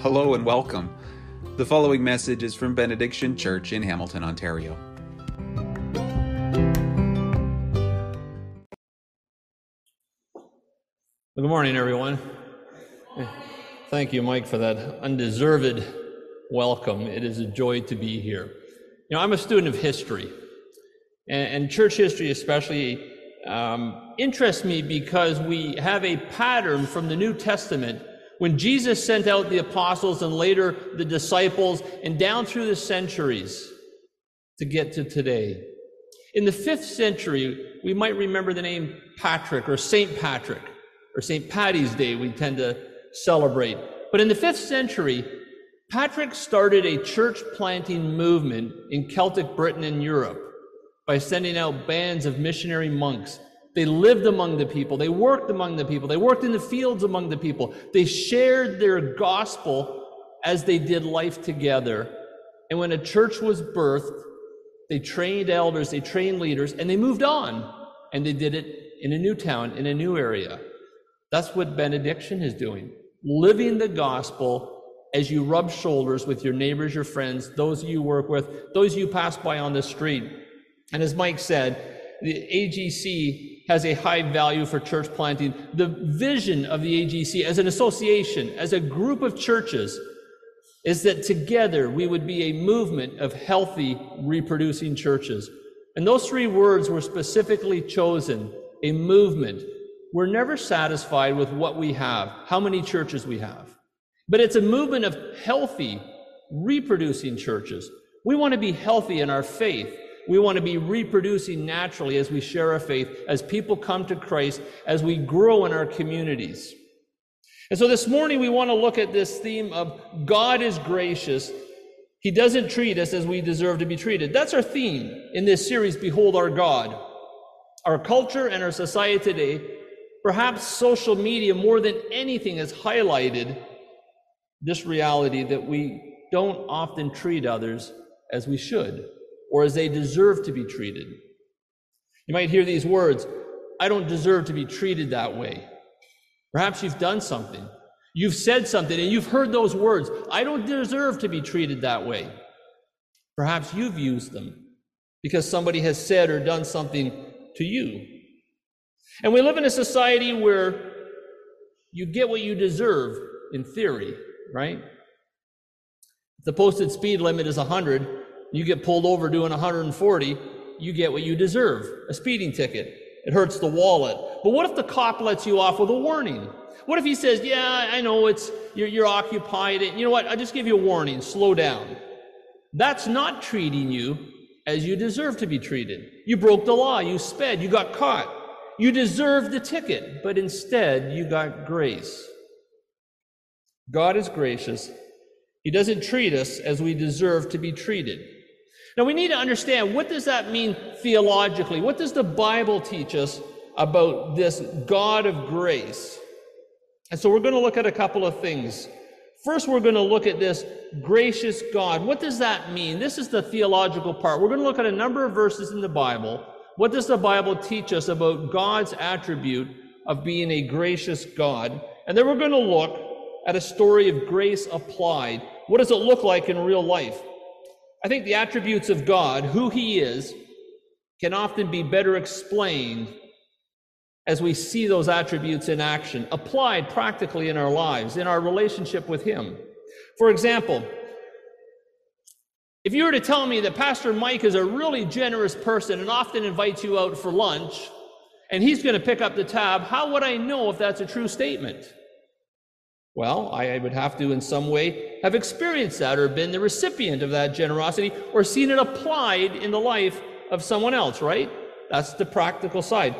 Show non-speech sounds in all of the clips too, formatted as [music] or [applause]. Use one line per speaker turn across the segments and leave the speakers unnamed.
Hello and welcome. The following message is from Benediction Church in Hamilton, Ontario.
Good morning, everyone. Thank you, Mike, for that undeserved welcome. It is a joy to be here. You know, I'm a student of history, and, and church history especially um, interests me because we have a pattern from the New Testament when Jesus sent out the apostles and later the disciples and down through the centuries to get to today. In the fifth century, we might remember the name Patrick or Saint Patrick or St. Patty's Day, we tend to celebrate. But in the fifth century, Patrick started a church planting movement in Celtic Britain and Europe by sending out bands of missionary monks. They lived among the people, they worked among the people, they worked in the fields among the people, they shared their gospel as they did life together. And when a church was birthed, they trained elders, they trained leaders, and they moved on. And they did it in a new town, in a new area. That's what benediction is doing. Living the gospel as you rub shoulders with your neighbors, your friends, those you work with, those you pass by on the street. And as Mike said, the AGC has a high value for church planting. The vision of the AGC as an association, as a group of churches, is that together we would be a movement of healthy, reproducing churches. And those three words were specifically chosen a movement we're never satisfied with what we have, how many churches we have. But it's a movement of healthy, reproducing churches. We want to be healthy in our faith. We want to be reproducing naturally as we share our faith, as people come to Christ, as we grow in our communities. And so this morning we want to look at this theme of God is gracious. He doesn't treat us as we deserve to be treated. That's our theme in this series, Behold Our God. Our culture and our society today Perhaps social media, more than anything, has highlighted this reality that we don't often treat others as we should or as they deserve to be treated. You might hear these words I don't deserve to be treated that way. Perhaps you've done something. You've said something and you've heard those words I don't deserve to be treated that way. Perhaps you've used them because somebody has said or done something to you. And we live in a society where you get what you deserve in theory, right? The posted speed limit is 100, you get pulled over doing 140, you get what you deserve a speeding ticket. It hurts the wallet. But what if the cop lets you off with a warning? What if he says, Yeah, I know it's you're, you're occupied, and you know what? I'll just give you a warning, slow down. That's not treating you as you deserve to be treated. You broke the law, you sped, you got caught. You deserve the ticket, but instead you got grace. God is gracious. He doesn't treat us as we deserve to be treated. Now we need to understand what does that mean theologically? What does the Bible teach us about this God of grace? And so we're going to look at a couple of things. First, we're going to look at this gracious God. What does that mean? This is the theological part. We're going to look at a number of verses in the Bible what does the Bible teach us about God's attribute of being a gracious God? And then we're going to look at a story of grace applied. What does it look like in real life? I think the attributes of God, who He is, can often be better explained as we see those attributes in action, applied practically in our lives, in our relationship with Him. For example, if you were to tell me that Pastor Mike is a really generous person and often invites you out for lunch, and he's going to pick up the tab, how would I know if that's a true statement? Well, I would have to, in some way, have experienced that or been the recipient of that generosity or seen it applied in the life of someone else, right? That's the practical side.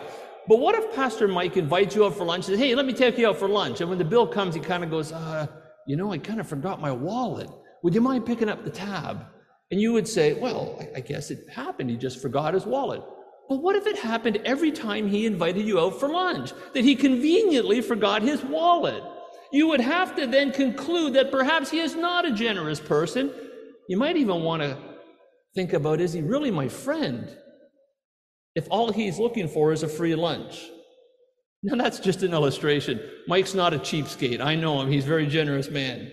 But what if Pastor Mike invites you out for lunch and says, hey, let me take you out for lunch? And when the bill comes, he kind of goes, uh, you know, I kind of forgot my wallet. Would you mind picking up the tab? And you would say, well, I guess it happened. He just forgot his wallet. But what if it happened every time he invited you out for lunch? That he conveniently forgot his wallet? You would have to then conclude that perhaps he is not a generous person. You might even want to think about is he really my friend? If all he's looking for is a free lunch. Now, that's just an illustration. Mike's not a cheapskate. I know him, he's a very generous man.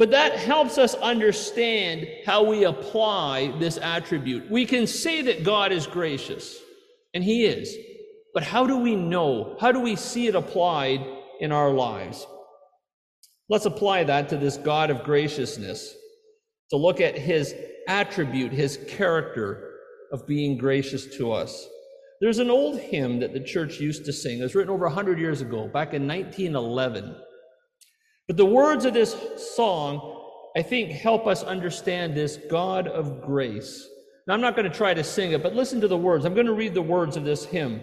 But that helps us understand how we apply this attribute. We can say that God is gracious, and He is. But how do we know? How do we see it applied in our lives? Let's apply that to this God of graciousness, to look at His attribute, His character of being gracious to us. There's an old hymn that the church used to sing. It was written over 100 years ago, back in 1911. But the words of this song, I think, help us understand this God of grace. Now, I'm not going to try to sing it, but listen to the words. I'm going to read the words of this hymn.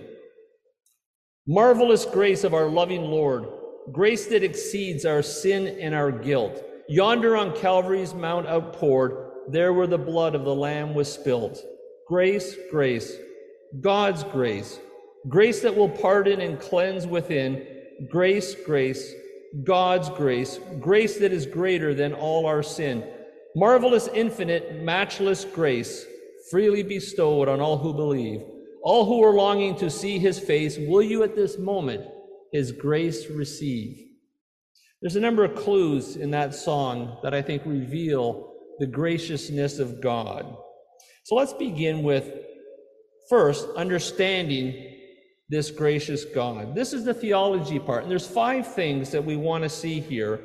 Marvelous grace of our loving Lord, grace that exceeds our sin and our guilt. Yonder on Calvary's mount outpoured, there where the blood of the Lamb was spilt. Grace, grace, God's grace, grace that will pardon and cleanse within. Grace, grace, God's grace, grace that is greater than all our sin. Marvelous, infinite, matchless grace, freely bestowed on all who believe. All who are longing to see his face, will you at this moment his grace receive? There's a number of clues in that song that I think reveal the graciousness of God. So let's begin with first understanding this gracious God. This is the theology part. And there's five things that we want to see here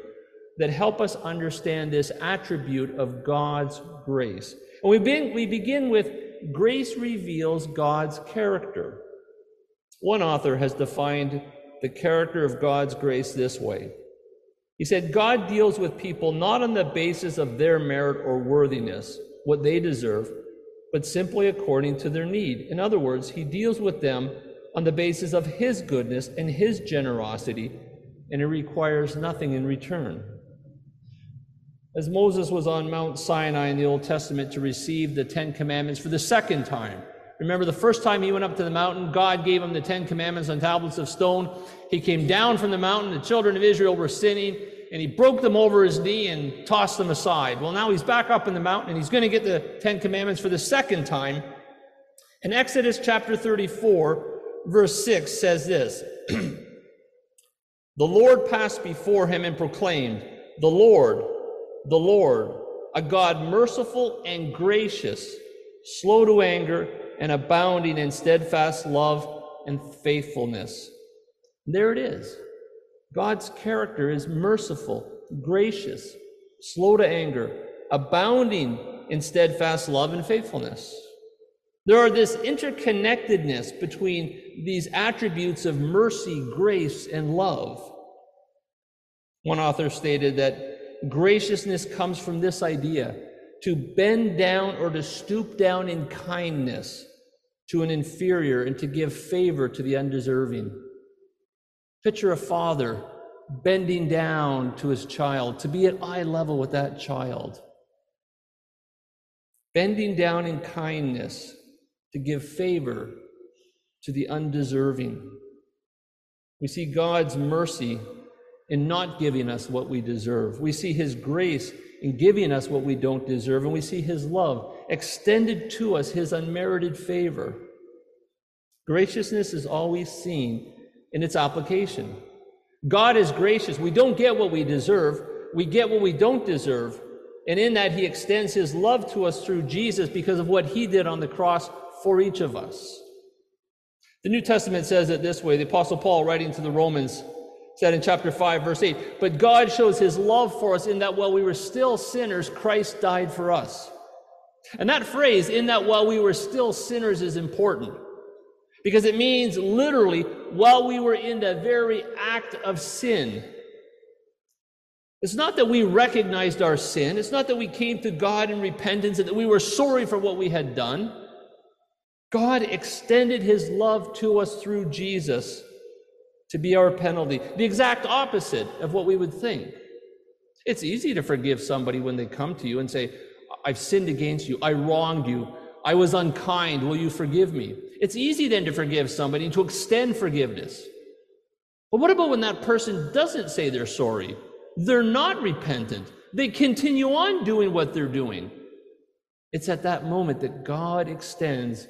that help us understand this attribute of God's grace. And we begin, we begin with grace reveals God's character. One author has defined the character of God's grace this way. He said, God deals with people not on the basis of their merit or worthiness, what they deserve, but simply according to their need. In other words, he deals with them on the basis of his goodness and his generosity, and it requires nothing in return. As Moses was on Mount Sinai in the Old Testament to receive the Ten Commandments for the second time, Remember, the first time he went up to the mountain, God gave him the Ten Commandments on tablets of stone. He came down from the mountain, the children of Israel were sinning, and he broke them over his knee and tossed them aside. Well, now he's back up in the mountain, and he's going to get the Ten Commandments for the second time. In Exodus chapter 34, verse 6 says this [clears throat] The Lord passed before him and proclaimed, The Lord, the Lord, a God merciful and gracious, slow to anger, and abounding in steadfast love and faithfulness. There it is. God's character is merciful, gracious, slow to anger, abounding in steadfast love and faithfulness. There are this interconnectedness between these attributes of mercy, grace, and love. One author stated that graciousness comes from this idea to bend down or to stoop down in kindness to an inferior and to give favor to the undeserving. Picture a father bending down to his child, to be at eye level with that child. Bending down in kindness to give favor to the undeserving. We see God's mercy in not giving us what we deserve. We see His grace in giving us what we don't deserve, and we see His love extended to us, His unmerited favor. Graciousness is always seen in its application. God is gracious. We don't get what we deserve, we get what we don't deserve. And in that, He extends His love to us through Jesus because of what He did on the cross for each of us. The New Testament says it this way the Apostle Paul, writing to the Romans, said in chapter 5, verse 8, But God shows his love for us in that while we were still sinners, Christ died for us. And that phrase, in that while we were still sinners, is important because it means literally while we were in the very act of sin. It's not that we recognized our sin, it's not that we came to God in repentance and that we were sorry for what we had done. God extended his love to us through Jesus to be our penalty, the exact opposite of what we would think. It's easy to forgive somebody when they come to you and say, I've sinned against you, I wronged you, I was unkind, will you forgive me? It's easy then to forgive somebody and to extend forgiveness. But what about when that person doesn't say they're sorry? They're not repentant. They continue on doing what they're doing. It's at that moment that God extends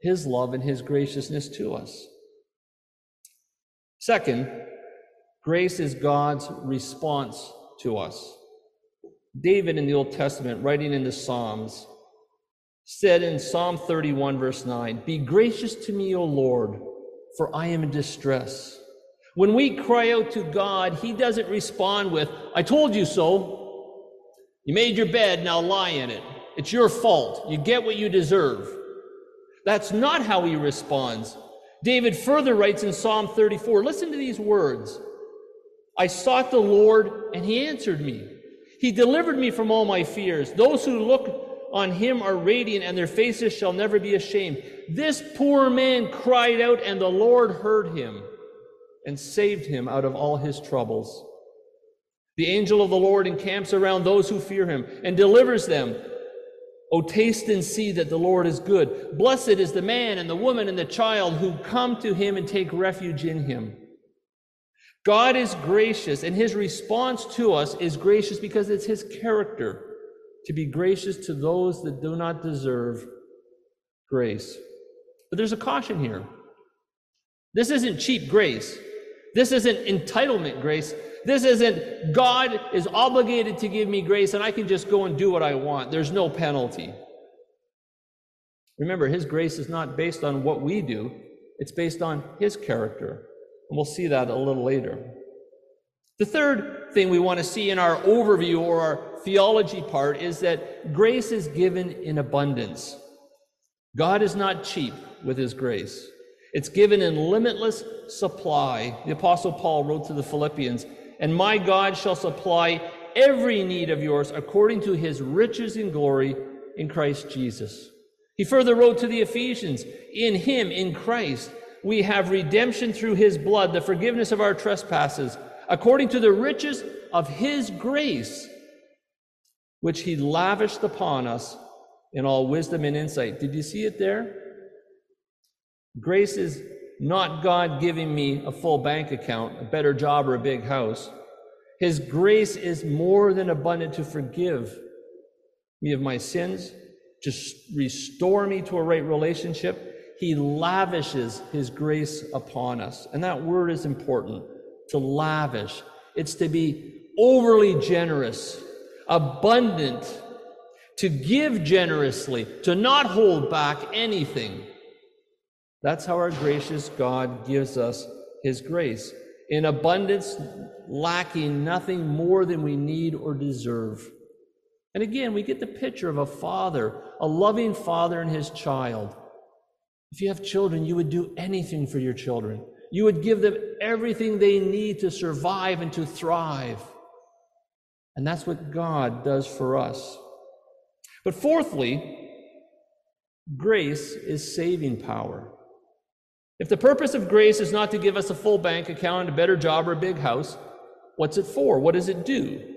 his love and his graciousness to us. Second, grace is God's response to us. David in the Old Testament, writing in the Psalms, said in Psalm 31, verse 9, Be gracious to me, O Lord, for I am in distress. When we cry out to God, He doesn't respond with, I told you so. You made your bed, now lie in it. It's your fault. You get what you deserve. That's not how He responds. David further writes in Psalm 34 listen to these words I sought the Lord, and He answered me. He delivered me from all my fears. Those who look on him are radiant, and their faces shall never be ashamed. This poor man cried out, and the Lord heard him and saved him out of all his troubles. The angel of the Lord encamps around those who fear him and delivers them. O taste and see that the Lord is good. Blessed is the man and the woman and the child who come to him and take refuge in him. God is gracious, and his response to us is gracious because it's his character to be gracious to those that do not deserve grace. But there's a caution here. This isn't cheap grace. This isn't entitlement grace. This isn't God is obligated to give me grace and I can just go and do what I want. There's no penalty. Remember, His grace is not based on what we do, it's based on His character. And we'll see that a little later. The third thing we want to see in our overview or our theology part is that grace is given in abundance. God is not cheap with his grace. It's given in limitless supply. The Apostle Paul wrote to the Philippians, And my God shall supply every need of yours according to his riches in glory in Christ Jesus. He further wrote to the Ephesians, In him, in Christ, we have redemption through his blood, the forgiveness of our trespasses according to the riches of his grace, which he lavished upon us in all wisdom and insight. Did you see it there? Grace is not God giving me a full bank account, a better job, or a big house. His grace is more than abundant to forgive me of my sins, to restore me to a right relationship. He lavishes his grace upon us. And that word is important to lavish, it's to be overly generous, abundant, to give generously, to not hold back anything. That's how our gracious God gives us his grace in abundance, lacking nothing more than we need or deserve. And again, we get the picture of a father, a loving father and his child. If you have children, you would do anything for your children. You would give them everything they need to survive and to thrive. And that's what God does for us. But fourthly, grace is saving power. If the purpose of grace is not to give us a full bank account, a better job, or a big house, what's it for? What does it do?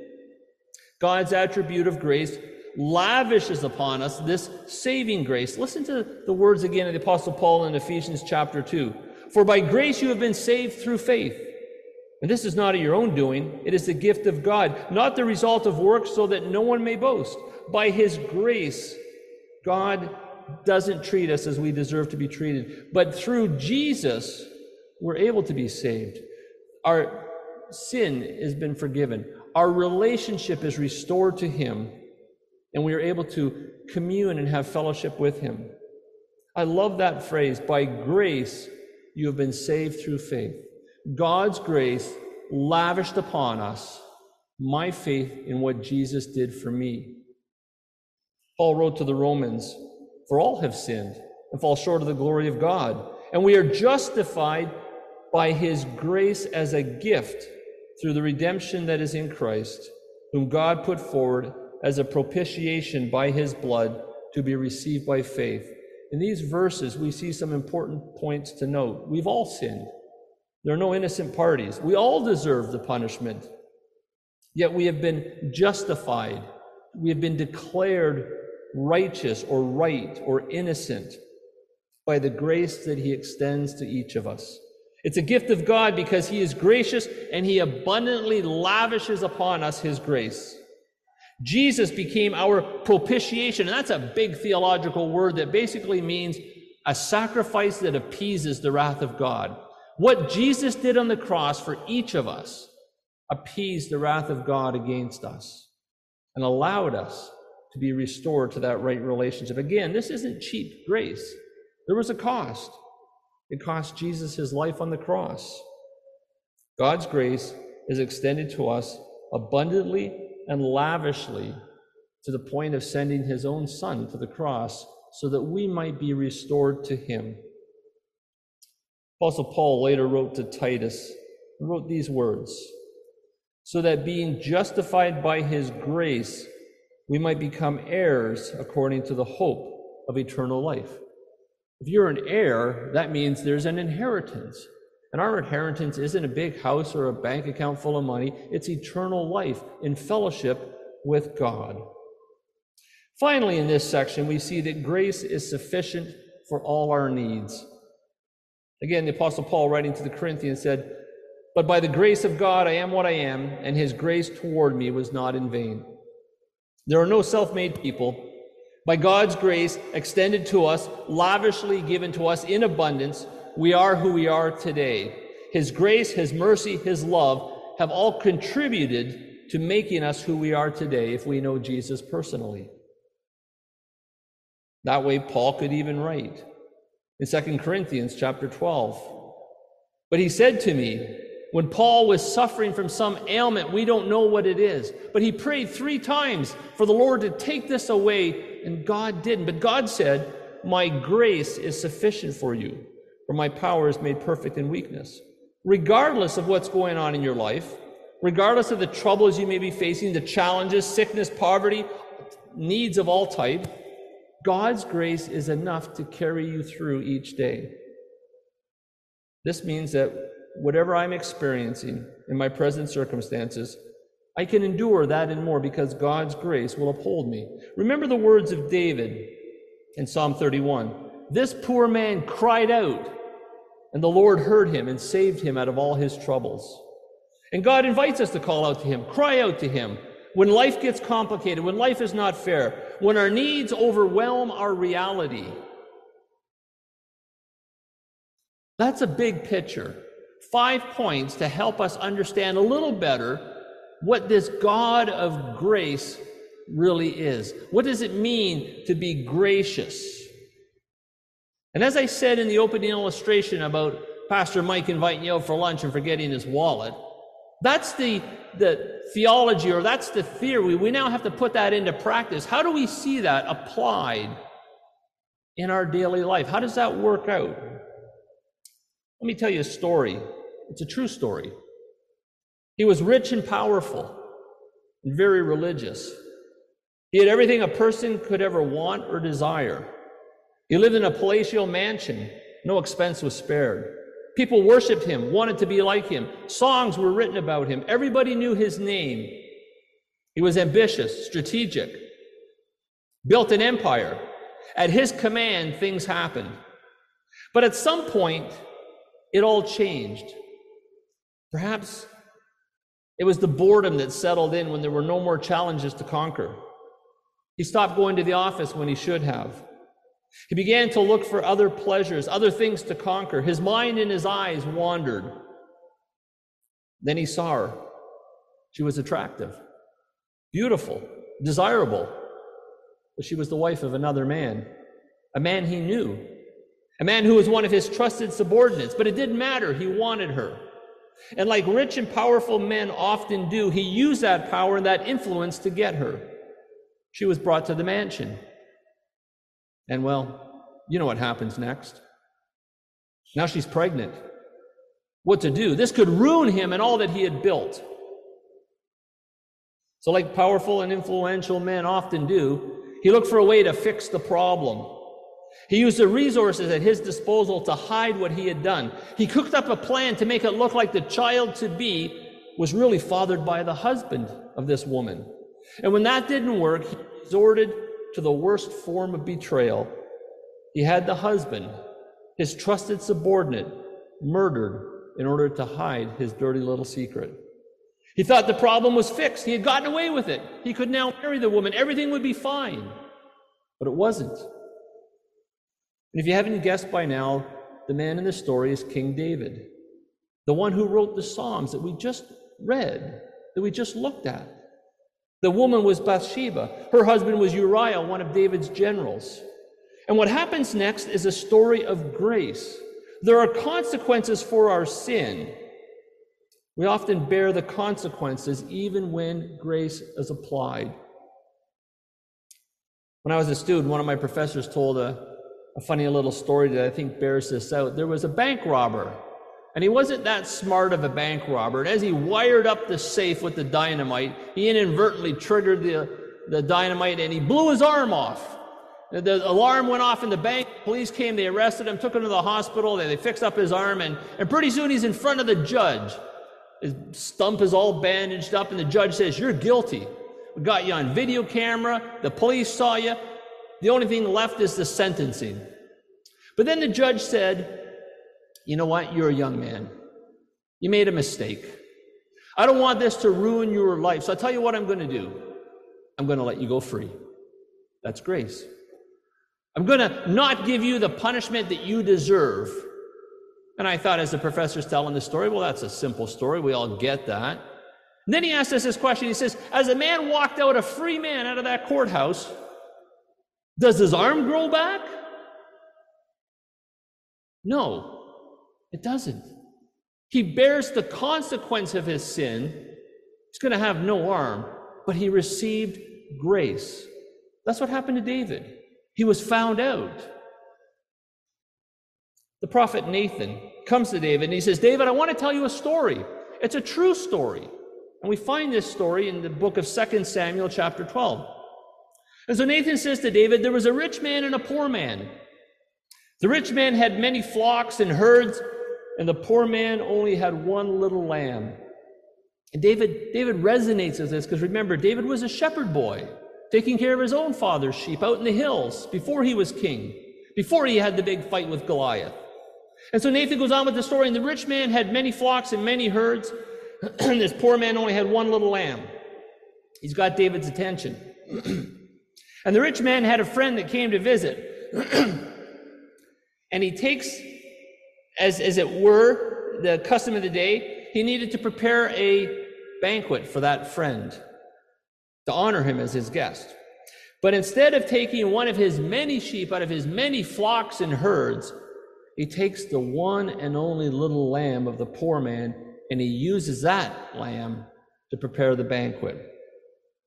God's attribute of grace lavishes upon us this saving grace. Listen to the words again of the Apostle Paul in Ephesians chapter 2. For by grace you have been saved through faith. And this is not of your own doing, it is the gift of God, not the result of works, so that no one may boast. By his grace, God doesn't treat us as we deserve to be treated. But through Jesus, we're able to be saved. Our sin has been forgiven, our relationship is restored to him, and we are able to commune and have fellowship with him. I love that phrase by grace you have been saved through faith. God's grace lavished upon us my faith in what Jesus did for me. Paul wrote to the Romans, For all have sinned and fall short of the glory of God, and we are justified by his grace as a gift through the redemption that is in Christ, whom God put forward as a propitiation by his blood to be received by faith. In these verses, we see some important points to note. We've all sinned. There are no innocent parties. We all deserve the punishment. Yet we have been justified. We have been declared righteous or right or innocent by the grace that He extends to each of us. It's a gift of God because He is gracious and He abundantly lavishes upon us His grace. Jesus became our propitiation. And that's a big theological word that basically means a sacrifice that appeases the wrath of God. What Jesus did on the cross for each of us appeased the wrath of God against us. and allowed us to be restored to that right relationship. Again, this isn't cheap grace. There was a cost. It cost Jesus his life on the cross. God's grace is extended to us abundantly and lavishly to the point of sending his own son to the cross so that we might be restored to him. Apostle Paul later wrote to Titus, wrote these words, so that being justified by his grace, we might become heirs according to the hope of eternal life. If you're an heir, that means there's an inheritance. And our inheritance isn't a big house or a bank account full of money, it's eternal life in fellowship with God. Finally, in this section, we see that grace is sufficient for all our needs. Again, the Apostle Paul, writing to the Corinthians, said, But by the grace of God I am what I am, and his grace toward me was not in vain. There are no self made people. By God's grace extended to us, lavishly given to us in abundance, we are who we are today. His grace, His mercy, His love have all contributed to making us who we are today if we know Jesus personally. That way, Paul could even write in 2 Corinthians chapter 12. But he said to me, when Paul was suffering from some ailment, we don't know what it is, but he prayed three times for the Lord to take this away, and God didn't. But God said, My grace is sufficient for you, for my power is made perfect in weakness. Regardless of what's going on in your life, regardless of the troubles you may be facing, the challenges, sickness, poverty, needs of all type, God's grace is enough to carry you through each day. This means that whatever I'm experiencing in my present circumstances, I can endure that and more because God's grace will uphold me. Remember the words of David in Psalm 31 This poor man cried out, and the Lord heard him and saved him out of all his troubles. And God invites us to call out to him, cry out to him, when life gets complicated, when life is not fair, when our needs overwhelm our reality. That's a big picture. Five points to help us understand a little better what this God of grace really is. What does it mean to be gracious? And as I said in the opening illustration about Pastor Mike inviting you out for lunch and forgetting his wallet, that's the, the theology or that's the theory. We now have to put that into practice. How do we see that applied in our daily life? How does that work out? Let me tell you a story. It's a true story. He was rich and powerful and very religious. He had everything a person could ever want or desire. He lived in a palatial mansion, no expense was spared. People worshiped him, wanted to be like him. Songs were written about him. Everybody knew his name. He was ambitious, strategic, built an empire. At his command, things happened. But at some point, it all changed. Perhaps it was the boredom that settled in when there were no more challenges to conquer. He stopped going to the office when he should have. He began to look for other pleasures, other things to conquer. His mind and his eyes wandered. Then he saw her. She was attractive, beautiful, desirable, but she was the wife of another man, a man he knew, a man who was one of his trusted subordinates, but it didn't matter. He wanted her. And like rich and powerful men often do, he used that power and that influence to get her. She was brought to the mansion. And well, you know what happens next. Now she's pregnant. What to do? This could ruin him and all that he had built. So, like powerful and influential men often do, he looked for a way to fix the problem. He used the resources at his disposal to hide what he had done. He cooked up a plan to make it look like the child to be was really fathered by the husband of this woman. And when that didn't work, he resorted to the worst form of betrayal. He had the husband, his trusted subordinate, murdered in order to hide his dirty little secret. He thought the problem was fixed. He had gotten away with it. He could now marry the woman. Everything would be fine. But it wasn't. And if you haven't guessed by now, the man in the story is King David, the one who wrote the Psalms that we just read, that we just looked at. The woman was Bathsheba. Her husband was Uriah, one of David's generals. And what happens next is a story of grace. There are consequences for our sin. We often bear the consequences even when grace is applied. When I was a student, one of my professors told a, a funny little story that I think bears this out. There was a bank robber, and he wasn't that smart of a bank robber. And as he wired up the safe with the dynamite, he inadvertently triggered the, the dynamite and he blew his arm off. The alarm went off in the bank. Police came, they arrested him, took him to the hospital, they, they fixed up his arm, and, and pretty soon he's in front of the judge. His stump is all bandaged up, and the judge says, You're guilty. We got you on video camera. The police saw you. The only thing left is the sentencing. But then the judge said, You know what? You're a young man. You made a mistake. I don't want this to ruin your life. So I'll tell you what I'm going to do I'm going to let you go free. That's grace. I'm going to not give you the punishment that you deserve. And I thought, as the professor's telling the story, well, that's a simple story. We all get that. And then he asked us this question. He says, As a man walked out, a free man out of that courthouse, does his arm grow back? No, it doesn't. He bears the consequence of his sin. He's going to have no arm, but he received grace. That's what happened to David. He was found out. The prophet Nathan comes to David and he says, David, I want to tell you a story. It's a true story. And we find this story in the book of 2 Samuel, chapter 12. And so Nathan says to David, There was a rich man and a poor man. The rich man had many flocks and herds, and the poor man only had one little lamb. And David, David resonates with this because remember, David was a shepherd boy taking care of his own father's sheep out in the hills before he was king, before he had the big fight with Goliath. And so Nathan goes on with the story, and the rich man had many flocks and many herds, [clears throat] and this poor man only had one little lamb. He's got David's attention. [clears throat] and the rich man had a friend that came to visit. [clears throat] and he takes, as, as it were, the custom of the day, he needed to prepare a banquet for that friend to honor him as his guest. But instead of taking one of his many sheep out of his many flocks and herds, he takes the one and only little lamb of the poor man and he uses that lamb to prepare the banquet.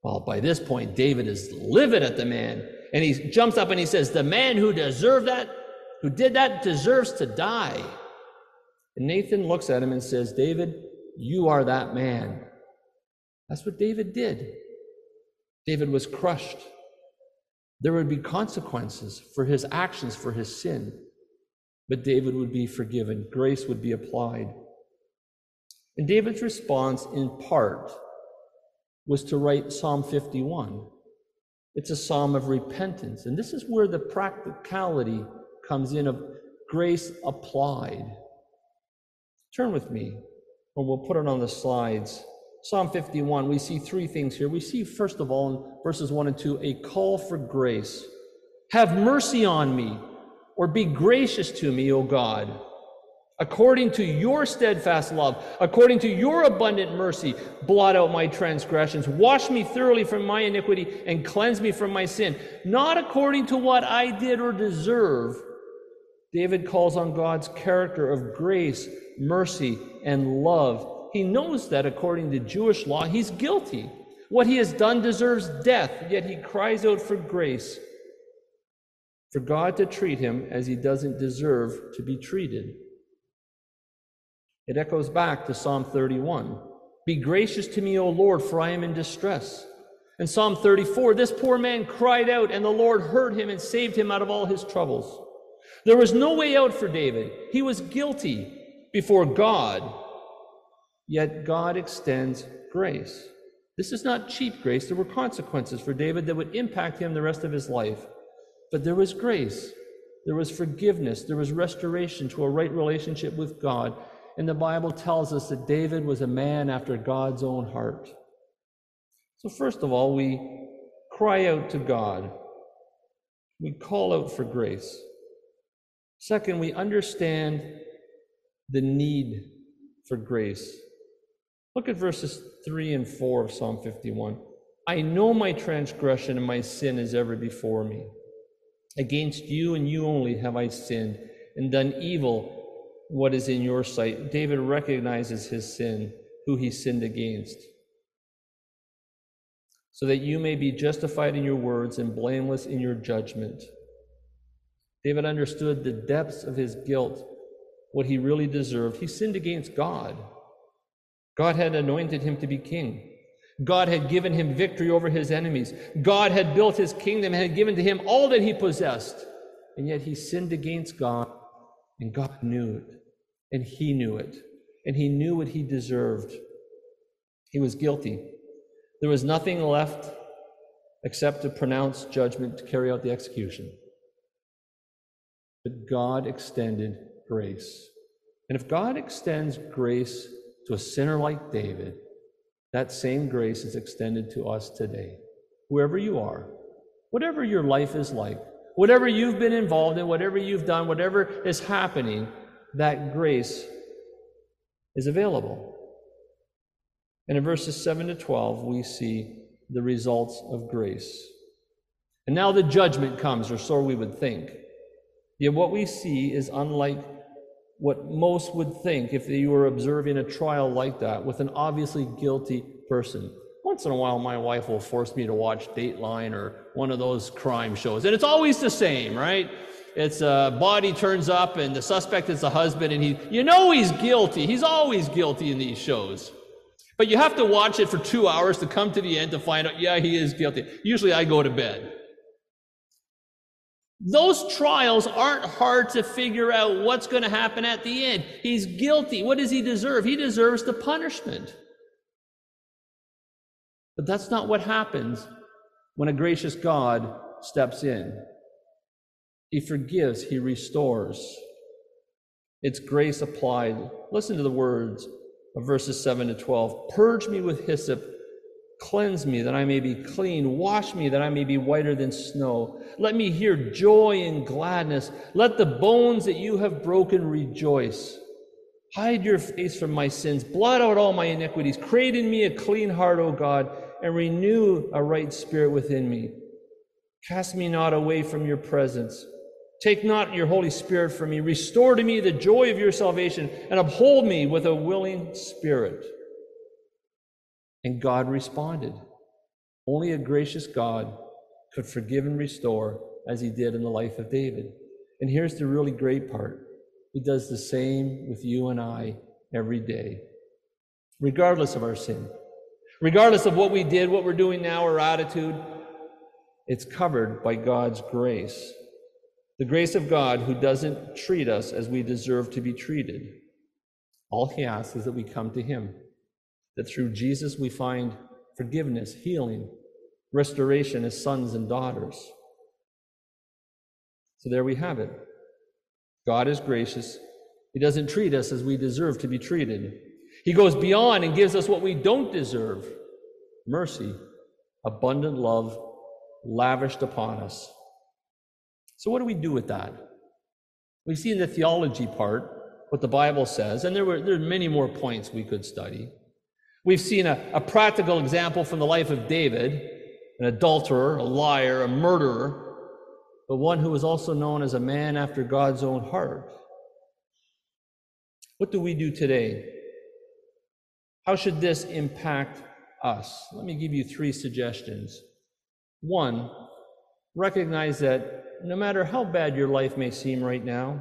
Well, by this point, David is livid at the man and he jumps up and he says, The man who deserved that, who did that, deserves to die. And Nathan looks at him and says, David, you are that man. That's what David did. David was crushed. There would be consequences for his actions, for his sin, but David would be forgiven. Grace would be applied. And David's response, in part, was to write Psalm 51. It's a psalm of repentance. And this is where the practicality comes in of grace applied. Turn with me, and we'll put it on the slides. Psalm 51, we see three things here. We see, first of all, in verses 1 and 2, a call for grace. Have mercy on me, or be gracious to me, O God. According to your steadfast love, according to your abundant mercy, blot out my transgressions. Wash me thoroughly from my iniquity and cleanse me from my sin. Not according to what I did or deserve. David calls on God's character of grace, mercy, and love he knows that according to Jewish law, he's guilty. What he has done deserves death, yet he cries out for grace, for God to treat him as he doesn't deserve to be treated. It echoes back to Psalm 31 Be gracious to me, O Lord, for I am in distress. In Psalm 34, this poor man cried out, and the Lord heard him and saved him out of all his troubles. There was no way out for David. He was guilty before God Yet God extends grace. This is not cheap grace. There were consequences for David that would impact him the rest of his life. But there was grace, there was forgiveness, there was restoration to a right relationship with God. And the Bible tells us that David was a man after God's own heart. So, first of all, we cry out to God, we call out for grace. Second, we understand the need for grace. Look at verses 3 and 4 of Psalm 51. I know my transgression and my sin is ever before me. Against you and you only have I sinned and done evil what is in your sight. David recognizes his sin, who he sinned against, so that you may be justified in your words and blameless in your judgment. David understood the depths of his guilt, what he really deserved. He sinned against God. God had anointed him to be king. God had given him victory over his enemies. God had built his kingdom and had given to him all that he possessed. And yet he sinned against God, and God knew it. And he knew it. And he knew what he deserved. He was guilty. There was nothing left except to pronounce judgment to carry out the execution. But God extended grace. And if God extends grace to a sinner like David, that same grace is extended to us today. Whoever you are, whatever your life is like, whatever you've been involved in, whatever you've done, whatever is happening, that grace is available. And in verses 7 to 12, we see the results of grace. And now the judgment comes, or so we would think. Yet what we see is unlike what most would think if they were observing a trial like that with an obviously guilty person. Once in a while, my wife will force me to watch Dateline or one of those crime shows, and it's always the same, right? It's a body turns up, and the suspect is the husband, and he, you know, he's guilty. He's always guilty in these shows. But you have to watch it for two hours to come to the end to find out, yeah, he is guilty. Usually I go to bed. Those trials aren't hard to figure out what's going to happen at the end. He's guilty. What does he deserve? He deserves the punishment. But that's not what happens when a gracious God steps in. He forgives, He restores. It's grace applied. Listen to the words of verses 7 to 12. Purge me with hyssop Cleanse me that I may be clean. Wash me that I may be whiter than snow. Let me hear joy and gladness. Let the bones that you have broken rejoice. Hide your face from my sins. Blot out all my iniquities. Create in me a clean heart, O God, and renew a right spirit within me. Cast me not away from your presence. Take not your Holy Spirit from me. Restore to me the joy of your salvation, and uphold me with a willing spirit. And God responded. Only a gracious God could forgive and restore as he did in the life of David. And here's the really great part He does the same with you and I every day, regardless of our sin, regardless of what we did, what we're doing now, our attitude. It's covered by God's grace. The grace of God who doesn't treat us as we deserve to be treated. All he asks is that we come to him that through Jesus we find forgiveness, healing, restoration as sons and daughters. So there we have it. God is gracious. He doesn't treat us as we deserve to be treated. He goes beyond and gives us what we don't deserve mercy, abundant love lavished upon us. So, what do we do with that? We see in the theology part what the Bible says, and there were there are many more points we could study. We've seen a, a practical example from the life of David an adulterer, a liar, a murderer, but one who was also known as a man after God's own heart. What do we do today? How should this impact us? Let me give you three suggestions. One, recognize that no matter how bad your life may seem right now,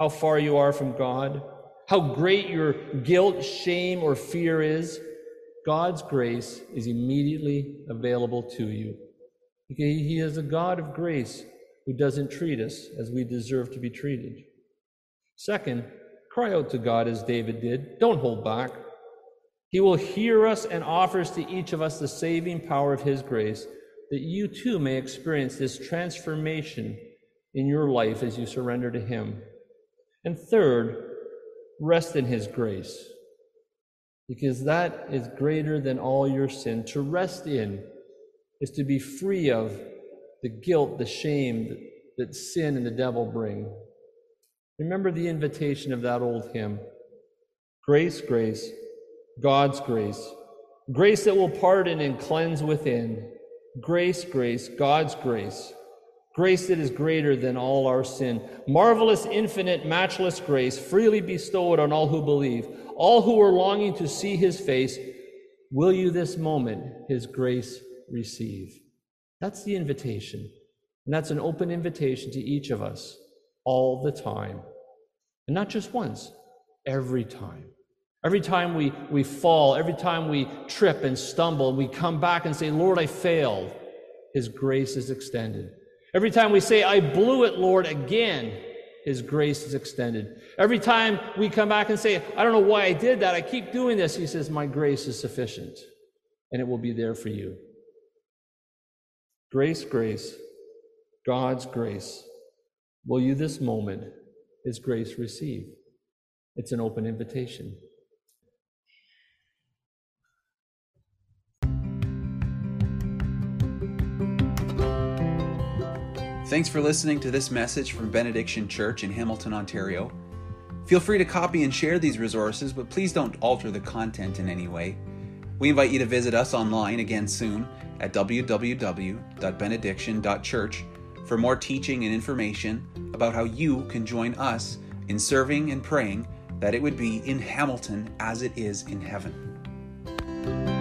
how far you are from God, how great your guilt, shame, or fear is, God's grace is immediately available to you. He is a God of grace who doesn't treat us as we deserve to be treated. Second, cry out to God as David did. Don't hold back. He will hear us and offers to each of us the saving power of His grace that you too may experience this transformation in your life as you surrender to Him. And third, Rest in His grace, because that is greater than all your sin. To rest in is to be free of the guilt, the shame that, that sin and the devil bring. Remember the invitation of that old hymn Grace, grace, God's grace, grace that will pardon and cleanse within, grace, grace, God's grace, grace that is greater than all our sin, marvelous, infinite, matchless grace, freely bestowed on all who believe, all who are longing to see his face. Will you this moment his grace receive? That's the invitation. And that's an open invitation to each of us all the time. And not just once, every time. Every time we, we fall, every time we trip and stumble, we come back and say, Lord, I failed, His grace is extended. Every time we say, I blew it, Lord, again, His grace is extended. Every time we come back and say, I don't know why I did that, I keep doing this, He says, My grace is sufficient, and it will be there for you. Grace, grace, God's grace. Will you this moment, His grace, receive? It's an open invitation.
Thanks for listening to this message from Benediction Church in Hamilton, Ontario. Feel free to copy and share these resources, but please don't alter the content in any way. We invite you to visit us online again soon at www.benediction.church for more teaching and information about how you can join us in serving and praying that it would be in Hamilton as it is in heaven.